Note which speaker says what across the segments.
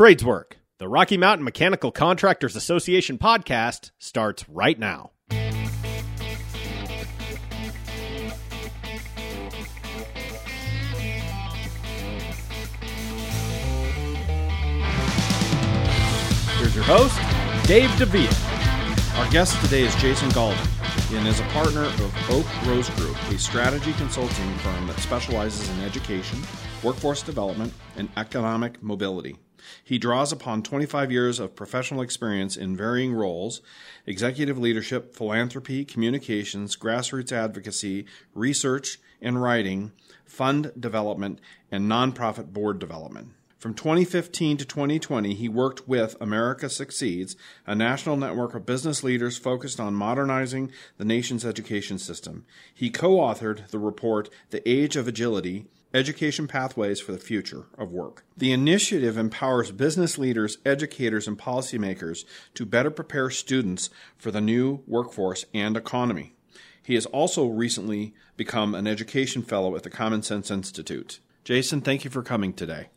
Speaker 1: Tradeswork, the Rocky Mountain Mechanical Contractors Association podcast, starts right now. Here's your host, Dave DeVia.
Speaker 2: Our guest today is Jason Galden and is a partner of Oak Rose Group, a strategy consulting firm that specializes in education, workforce development, and economic mobility. He draws upon 25 years of professional experience in varying roles executive leadership, philanthropy, communications, grassroots advocacy, research and writing, fund development, and nonprofit board development. From 2015 to 2020, he worked with America Succeeds, a national network of business leaders focused on modernizing the nation's education system. He co authored the report, The Age of Agility Education Pathways for the Future of Work. The initiative empowers business leaders, educators, and policymakers to better prepare students for the new workforce and economy. He has also recently become an education fellow at the Common Sense Institute. Jason, thank you for coming today.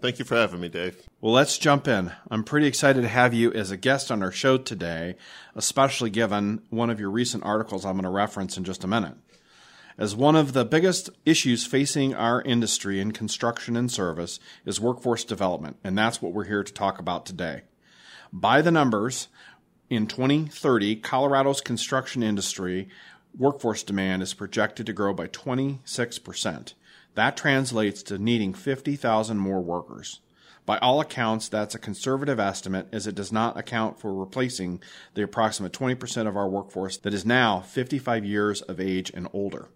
Speaker 3: Thank you for having me, Dave.
Speaker 2: Well, let's jump in. I'm pretty excited to have you as a guest on our show today, especially given one of your recent articles I'm going to reference in just a minute. As one of the biggest issues facing our industry in construction and service is workforce development, and that's what we're here to talk about today. By the numbers, in 2030, Colorado's construction industry workforce demand is projected to grow by 26%. That translates to needing 50,000 more workers. By all accounts, that's a conservative estimate as it does not account for replacing the approximate 20% of our workforce that is now 55 years of age and older.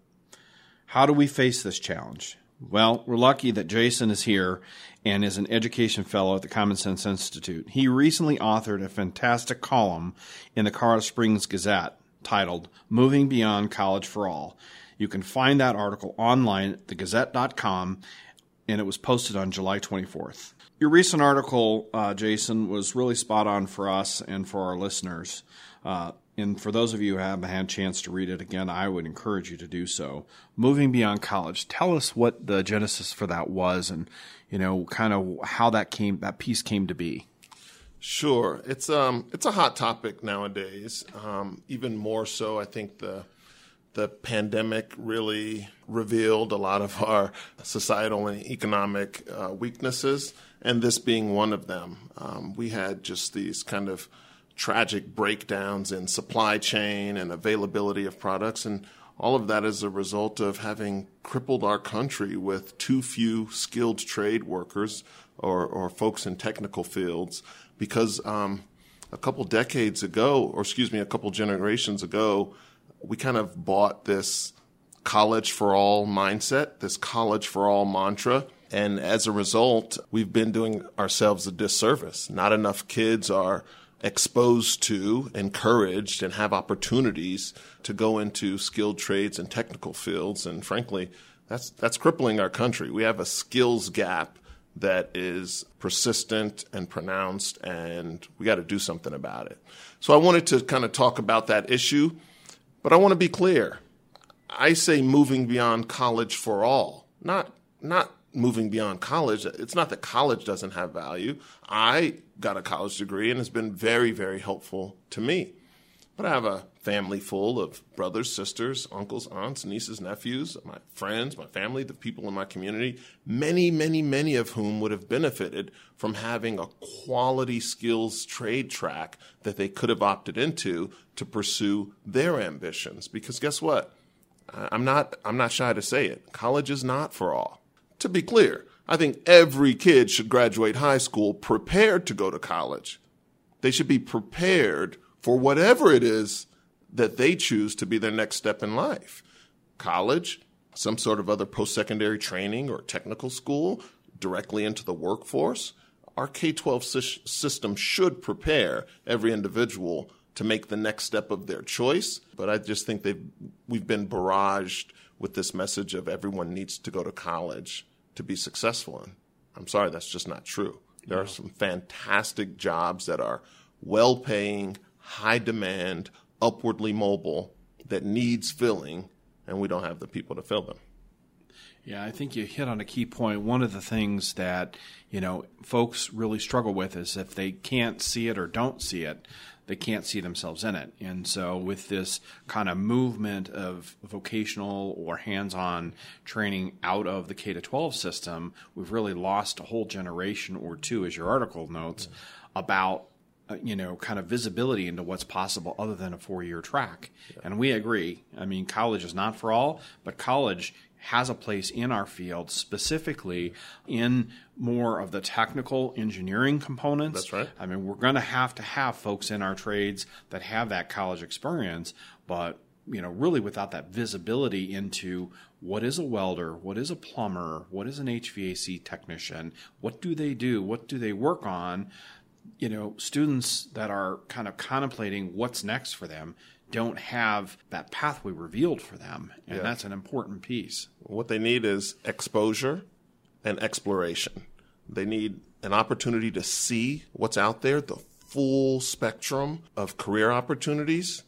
Speaker 2: How do we face this challenge? Well, we're lucky that Jason is here and is an education fellow at the Common Sense Institute. He recently authored a fantastic column in the Colorado Springs Gazette titled Moving Beyond College for All. You can find that article online at thegazette.com, and it was posted on July 24th. Your recent article, uh, Jason, was really spot on for us and for our listeners. Uh, and for those of you who haven't had a chance to read it again, I would encourage you to do so. Moving beyond college, tell us what the genesis for that was, and you know, kind of how that came, that piece came to be.
Speaker 3: Sure, it's um, it's a hot topic nowadays. Um, even more so, I think the the pandemic really revealed a lot of our societal and economic uh, weaknesses, and this being one of them. Um, we had just these kind of tragic breakdowns in supply chain and availability of products, and all of that is a result of having crippled our country with too few skilled trade workers or, or folks in technical fields because um, a couple decades ago, or excuse me, a couple generations ago, we kind of bought this college for all mindset, this college for all mantra. And as a result, we've been doing ourselves a disservice. Not enough kids are exposed to, encouraged, and have opportunities to go into skilled trades and technical fields. And frankly, that's, that's crippling our country. We have a skills gap that is persistent and pronounced, and we got to do something about it. So I wanted to kind of talk about that issue, but I want to be clear. I say moving beyond college for all, not not moving beyond college. It's not that college doesn't have value. I got a college degree and it's been very, very helpful to me. But I have a family full of brothers, sisters, uncles, aunts, nieces, nephews, my friends, my family, the people in my community, many, many, many of whom would have benefited from having a quality skills trade track that they could have opted into to pursue their ambitions. Because guess what? I'm not, I'm not shy to say it. College is not for all. To be clear, I think every kid should graduate high school prepared to go to college. They should be prepared for whatever it is that they choose to be their next step in life. College, some sort of other post secondary training or technical school, directly into the workforce. Our K 12 system should prepare every individual to make the next step of their choice. But I just think they've, we've been barraged with this message of everyone needs to go to college to be successful in. I'm sorry, that's just not true. There are some fantastic jobs that are well paying, high demand, upwardly mobile that needs filling, and we don't have the people to fill them.
Speaker 2: Yeah, I think you hit on a key point. One of the things that, you know, folks really struggle with is if they can't see it or don't see it, they can't see themselves in it. And so, with this kind of movement of vocational or hands on training out of the K to 12 system, we've really lost a whole generation or two, as your article notes, about uh, you know, kind of visibility into what's possible other than a four year track. Yeah. And we agree. I mean, college is not for all, but college has a place in our field, specifically in more of the technical engineering components.
Speaker 3: That's right.
Speaker 2: I mean, we're going to have to have folks in our trades that have that college experience, but you know, really without that visibility into what is a welder, what is a plumber, what is an HVAC technician, what do they do, what do they work on, you know, students that are kind of contemplating what's next for them don't have that pathway revealed for them. And yeah. that's an important piece.
Speaker 3: What they need is exposure and exploration. They need an opportunity to see what's out there, the full spectrum of career opportunities,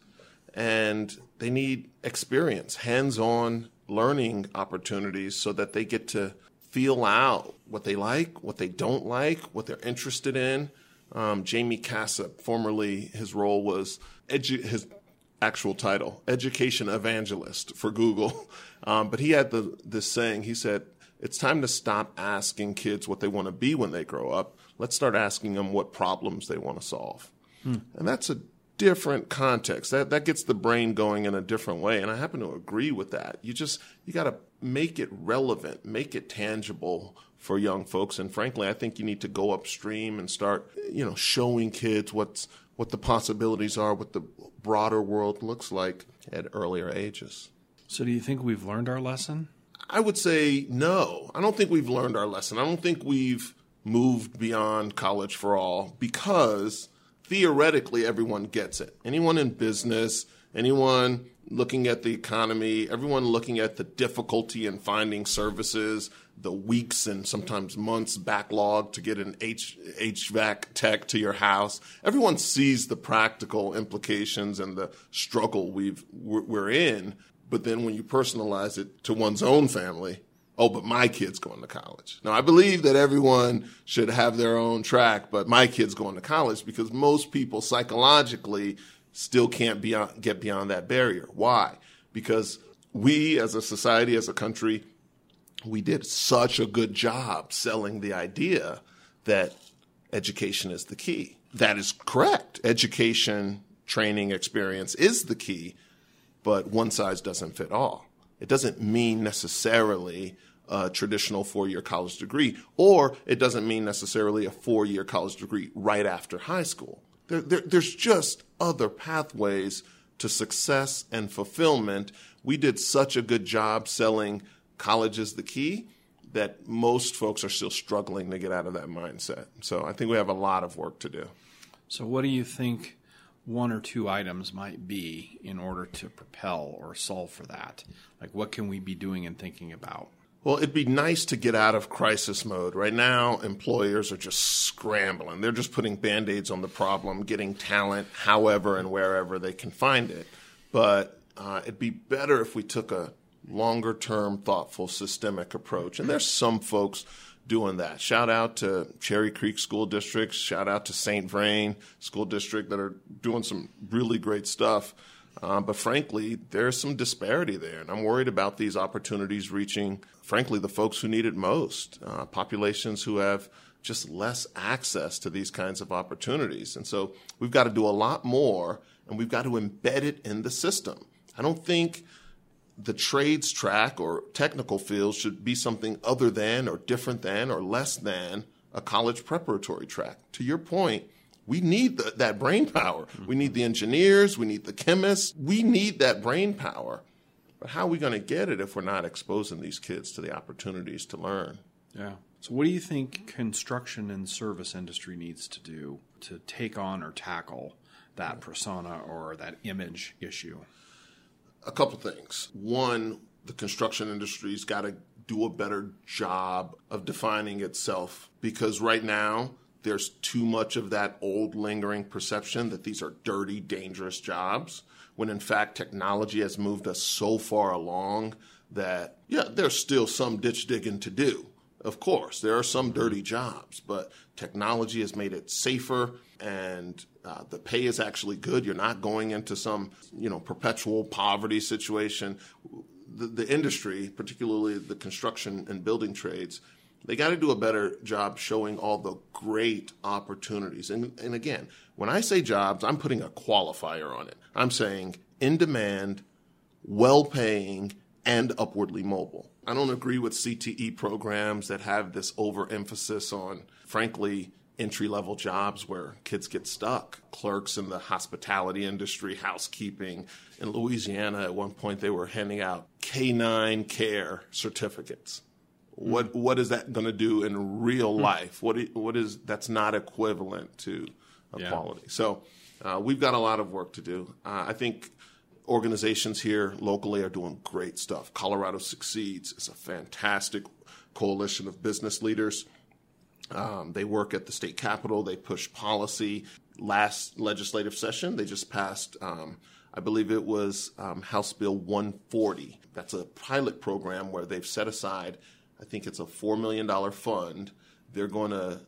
Speaker 3: and they need experience, hands on learning opportunities so that they get to feel out what they like, what they don't like, what they're interested in. Um, Jaime Casap, formerly his role was edu- his actual title, education evangelist for Google. Um, but he had the, this saying. He said, "It's time to stop asking kids what they want to be when they grow up. Let's start asking them what problems they want to solve." Hmm. And that's a different context. That that gets the brain going in a different way. And I happen to agree with that. You just you got to make it relevant, make it tangible for young folks. And frankly, I think you need to go upstream and start, you know, showing kids what's what the possibilities are, what the broader world looks like at earlier ages.
Speaker 2: So, do you think we've learned our lesson?
Speaker 3: I would say no. I don't think we've learned our lesson. I don't think we've moved beyond college for all because theoretically everyone gets it. Anyone in business, anyone looking at the economy, everyone looking at the difficulty in finding services, the weeks and sometimes months backlog to get an H, HVAC tech to your house. Everyone sees the practical implications and the struggle we've we're in. But then when you personalize it to one's own family, oh, but my kid's going to college. Now I believe that everyone should have their own track, but my kid's going to college because most people psychologically still can't beyond, get beyond that barrier. Why? Because we as a society, as a country, we did such a good job selling the idea that education is the key. That is correct. Education, training, experience is the key, but one size doesn't fit all. It doesn't mean necessarily a traditional four year college degree, or it doesn't mean necessarily a four year college degree right after high school. There, there, there's just other pathways to success and fulfillment. We did such a good job selling college is the key that most folks are still struggling to get out of that mindset. So I think we have a lot of work to do.
Speaker 2: So, what do you think one or two items might be in order to propel or solve for that? Like, what can we be doing and thinking about?
Speaker 3: Well, it'd be nice to get out of crisis mode. Right now, employers are just scrambling. They're just putting band aids on the problem, getting talent however and wherever they can find it. But uh, it'd be better if we took a longer term, thoughtful, systemic approach. And there's some folks doing that. Shout out to Cherry Creek School District, shout out to St. Vrain School District that are doing some really great stuff. Uh, but frankly, there's some disparity there, and I'm worried about these opportunities reaching, frankly, the folks who need it most, uh, populations who have just less access to these kinds of opportunities. And so we've got to do a lot more, and we've got to embed it in the system. I don't think the trades track or technical field should be something other than or different than or less than a college preparatory track. To your point, we need the, that brain power. Mm-hmm. We need the engineers, we need the chemists, we need that brain power. But how are we going to get it if we're not exposing these kids to the opportunities to learn?
Speaker 2: Yeah. So, what do you think construction and service industry needs to do to take on or tackle that persona or that image issue?
Speaker 3: a couple things. One, the construction industry's got to do a better job of defining itself because right now there's too much of that old lingering perception that these are dirty, dangerous jobs, when in fact technology has moved us so far along that, yeah, there's still some ditch digging to do. Of course, there are some dirty jobs, but technology has made it safer and uh, the pay is actually good. You're not going into some, you know, perpetual poverty situation. The, the industry, particularly the construction and building trades, they got to do a better job showing all the great opportunities. And, and again, when I say jobs, I'm putting a qualifier on it. I'm saying in demand, well paying, and upwardly mobile. I don't agree with CTE programs that have this overemphasis on, frankly, entry level jobs where kids get stuck. Clerks in the hospitality industry, housekeeping. In Louisiana, at one point, they were handing out K9 care certificates. What what is that going to do in real hmm. life? What what is that's not equivalent to equality. Yeah. So uh, we've got a lot of work to do. Uh, I think organizations here locally are doing great stuff. Colorado Succeeds is a fantastic coalition of business leaders. Um, they work at the state capitol. They push policy. Last legislative session, they just passed. Um, I believe it was um, House Bill 140. That's a pilot program where they've set aside I think it's a $4 million fund. They're going to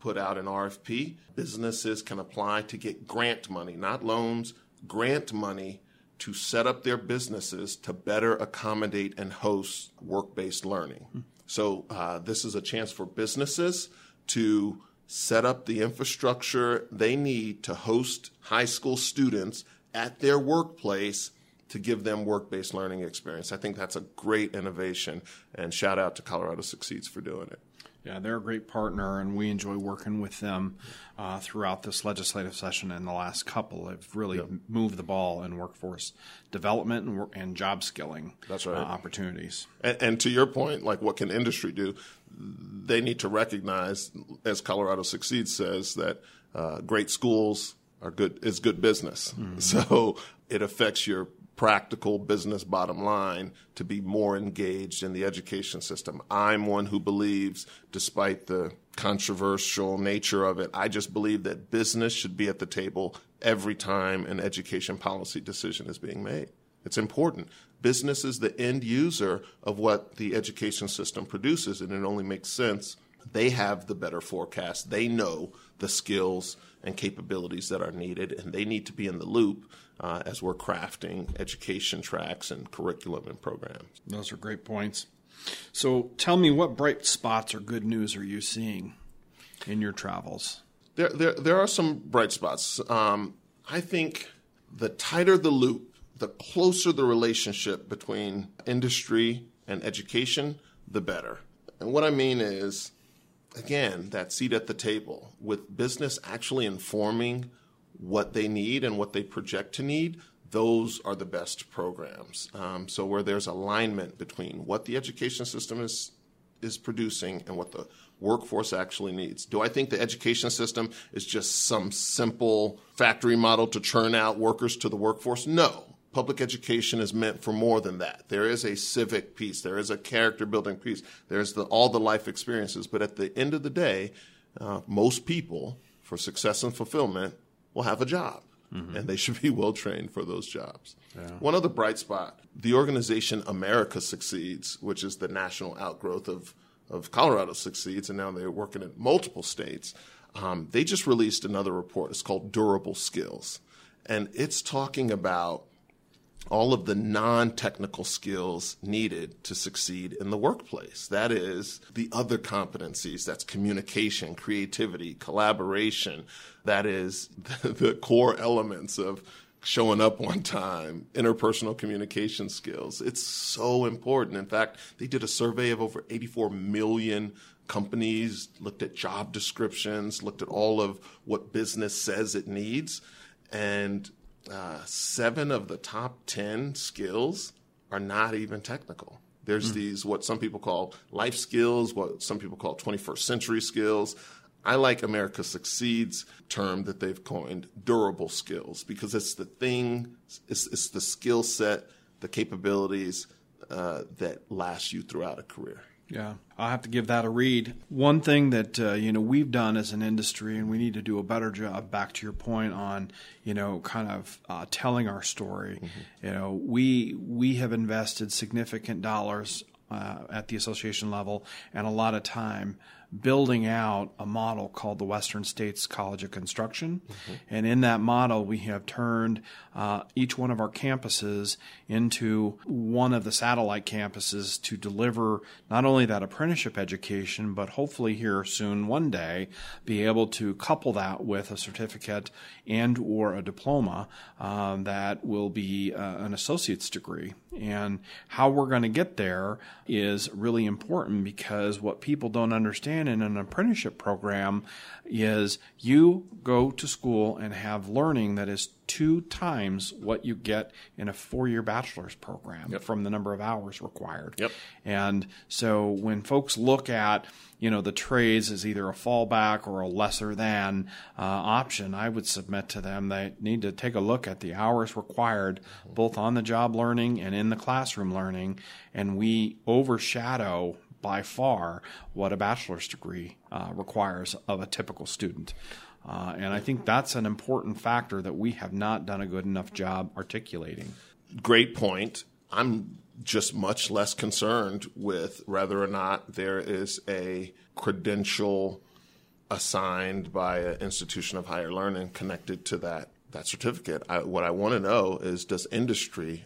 Speaker 3: put out an RFP. Businesses can apply to get grant money, not loans, grant money to set up their businesses to better accommodate and host work based learning. Hmm. So, uh, this is a chance for businesses to set up the infrastructure they need to host high school students at their workplace to give them work based learning experience. I think that's a great innovation, and shout out to Colorado Succeeds for doing it.
Speaker 2: Yeah, they're a great partner, and we enjoy working with them uh, throughout this legislative session. And the last couple have really yep. moved the ball in workforce development and, and job skilling.
Speaker 3: That's right. Uh,
Speaker 2: opportunities.
Speaker 3: And, and, to your point, like what can industry do? They need to recognize, as Colorado Succeeds says, that uh, great schools are good is good business. Mm-hmm. So it affects your practical business bottom line to be more engaged in the education system. I'm one who believes, despite the controversial nature of it, I just believe that business should be at the table every time an education policy decision is being made. It's important. Business is the end user of what the education system produces, and it only makes sense. They have the better forecast. They know the skills and capabilities that are needed, and they need to be in the loop uh, as we're crafting education tracks and curriculum and programs.
Speaker 2: Those are great points. So tell me, what bright spots or good news are you seeing in your travels?
Speaker 3: There, there, there are some bright spots. Um, I think the tighter the loop, the closer the relationship between industry and education, the better. And what I mean is, again, that seat at the table with business actually informing what they need and what they project to need, those are the best programs. Um, so where there's alignment between what the education system is is producing and what the workforce actually needs. Do I think the education system is just some simple factory model to churn out workers to the workforce? No. Public education is meant for more than that. There is a civic piece, there is a character building piece, there's the, all the life experiences. But at the end of the day, uh, most people, for success and fulfillment, will have a job. Mm-hmm. And they should be well trained for those jobs. Yeah. One other bright spot the organization America Succeeds, which is the national outgrowth of, of Colorado Succeeds, and now they're working in multiple states. Um, they just released another report. It's called Durable Skills. And it's talking about all of the non technical skills needed to succeed in the workplace. That is the other competencies that's communication, creativity, collaboration. That is the, the core elements of showing up on time, interpersonal communication skills. It's so important. In fact, they did a survey of over 84 million companies, looked at job descriptions, looked at all of what business says it needs. And uh, seven of the top 10 skills are not even technical. There's mm. these, what some people call life skills, what some people call 21st century skills. I like America Succeeds term that they've coined durable skills because it's the thing, it's, it's the skill set, the capabilities uh, that last you throughout a career.
Speaker 2: Yeah, I'll have to give that a read. One thing that uh, you know we've done as an industry, and we need to do a better job. Back to your point on you know kind of uh, telling our story. Mm-hmm. You know, we we have invested significant dollars uh, at the association level and a lot of time building out a model called the Western States College of Construction. Mm-hmm. And in that model, we have turned uh, each one of our campuses into one of the satellite campuses to deliver not only that apprenticeship education, but hopefully here soon one day be able to couple that with a certificate and or a diploma um, that will be uh, an associate's degree. And how we're going to get there is really important because what people don't understand in an apprenticeship program is you go to school and have learning that is two times what you get in a four year bachelor's program yep. from the number of hours required.
Speaker 3: Yep.
Speaker 2: And so when folks look at, you know, the trades as either a fallback or a lesser than uh, option, I would submit to them they need to take a look at the hours required both on the job learning and in the classroom learning. And we overshadow by far what a bachelor's degree uh, requires of a typical student. Uh, and I think that's an important factor that we have not done a good enough job articulating.
Speaker 3: Great point. I'm just much less concerned with whether or not there is a credential assigned by an institution of higher learning connected to that that certificate. I, what I want to know is does industry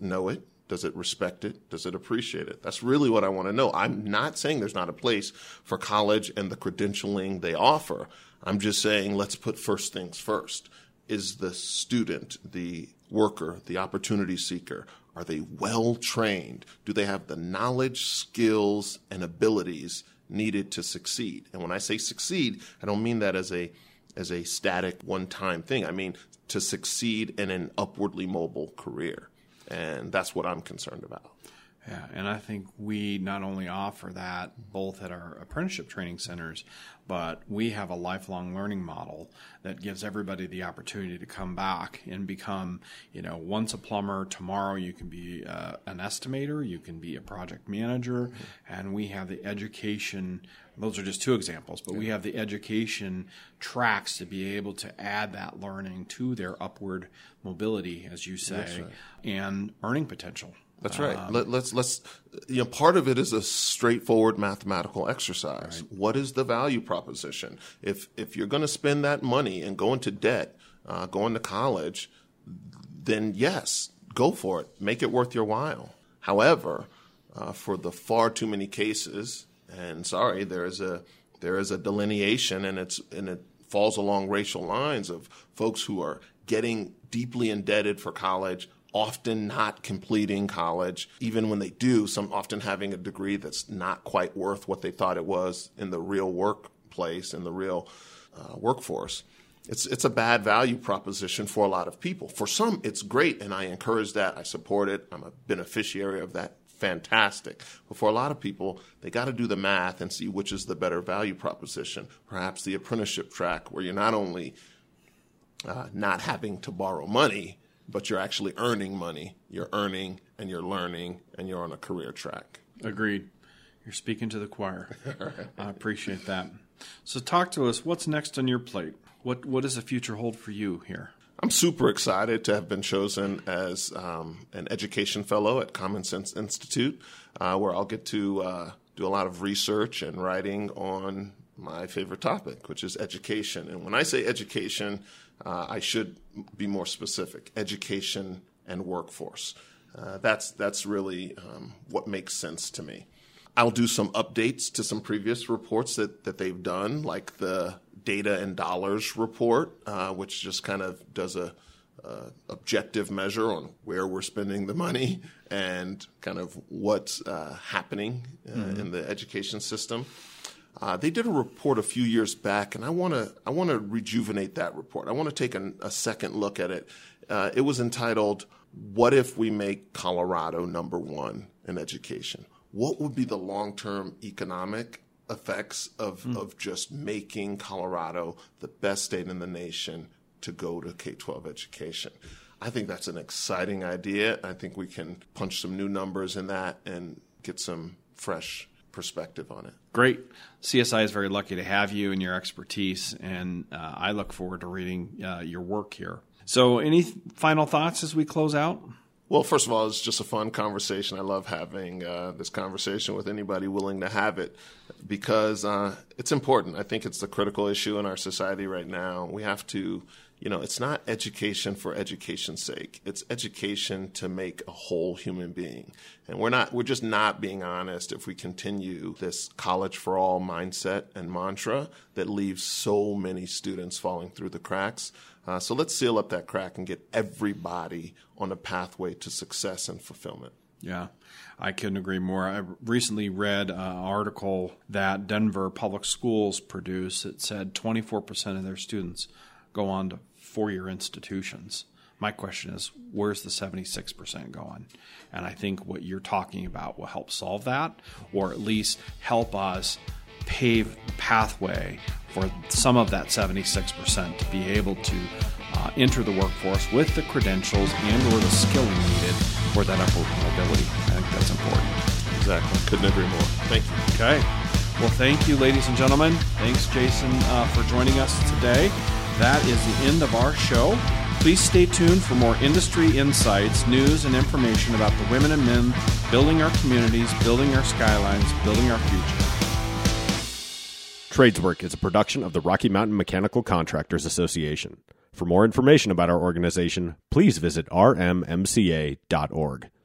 Speaker 3: know it? Does it respect it? Does it appreciate it? That's really what I want to know. I'm not saying there's not a place for college and the credentialing they offer. I'm just saying let's put first things first. Is the student, the worker, the opportunity seeker, are they well trained? Do they have the knowledge, skills, and abilities needed to succeed? And when I say succeed, I don't mean that as a as a static one-time thing. I mean to succeed in an upwardly mobile career. And that's what I'm concerned about.
Speaker 2: Yeah, and I think we not only offer that both at our apprenticeship training centers, but we have a lifelong learning model that gives everybody the opportunity to come back and become, you know, once a plumber, tomorrow you can be uh, an estimator, you can be a project manager, and we have the education. Those are just two examples, but we have the education tracks to be able to add that learning to their upward mobility, as you say, right. and earning potential.
Speaker 3: That's right. Um, Let, us let's, let's you know part of it is a straightforward mathematical exercise. Right. What is the value proposition? If if you're going to spend that money and go into debt, uh, going to college, then yes, go for it. Make it worth your while. However, uh, for the far too many cases, and sorry, there is a there is a delineation, and it's and it falls along racial lines of folks who are getting deeply indebted for college often not completing college, even when they do, some often having a degree that's not quite worth what they thought it was in the real workplace, in the real uh, workforce. It's, it's a bad value proposition for a lot of people. For some, it's great, and I encourage that. I support it. I'm a beneficiary of that. Fantastic. But for a lot of people, they got to do the math and see which is the better value proposition. Perhaps the apprenticeship track, where you're not only uh, not having to borrow money, but you're actually earning money. You're earning and you're learning and you're on a career track.
Speaker 2: Agreed. You're speaking to the choir. I appreciate that. So, talk to us. What's next on your plate? What What does the future hold for you here?
Speaker 3: I'm super excited to have been chosen as um, an education fellow at Common Sense Institute, uh, where I'll get to uh, do a lot of research and writing on my favorite topic, which is education. And when I say education, uh, I should be more specific: education and workforce. Uh, that's that's really um, what makes sense to me. I'll do some updates to some previous reports that, that they've done, like the data and dollars report, uh, which just kind of does a, a, objective measure on where we're spending the money and kind of what's uh, happening uh, mm-hmm. in the education system. Uh, they did a report a few years back, and I want to I want to rejuvenate that report. I want to take an, a second look at it. Uh, it was entitled "What if we make Colorado number one in education? What would be the long term economic effects of mm. of just making Colorado the best state in the nation to go to K twelve education?" I think that's an exciting idea. I think we can punch some new numbers in that and get some fresh perspective on it.
Speaker 2: Great. CSI is very lucky to have you and your expertise, and uh, I look forward to reading uh, your work here. So, any th- final thoughts as we close out?
Speaker 3: Well, first of all, it's just a fun conversation. I love having uh, this conversation with anybody willing to have it because uh, it's important. I think it's the critical issue in our society right now. We have to, you know, it's not education for education's sake. It's education to make a whole human being. And we're not, we're just not being honest if we continue this college for all mindset and mantra that leaves so many students falling through the cracks. Uh, so let's seal up that crack and get everybody on a pathway to success and fulfillment.
Speaker 2: Yeah, I couldn't agree more. I recently read an article that Denver Public Schools produced. that said 24% of their students go on to four year institutions. My question is, where's the 76% going? And I think what you're talking about will help solve that, or at least help us pave the pathway for some of that 76% to be able to uh, enter the workforce with the credentials and or the skilling needed for that upward mobility. I think that's important.
Speaker 3: Exactly. Couldn't agree more. Thank you.
Speaker 2: Okay. Well, thank you, ladies and gentlemen. Thanks, Jason, uh, for joining us today. That is the end of our show. Please stay tuned for more industry insights, news, and information about the women and men building our communities, building our skylines, building our future.
Speaker 1: Tradeswork is a production of the Rocky Mountain Mechanical Contractors Association. For more information about our organization, please visit rmmca.org.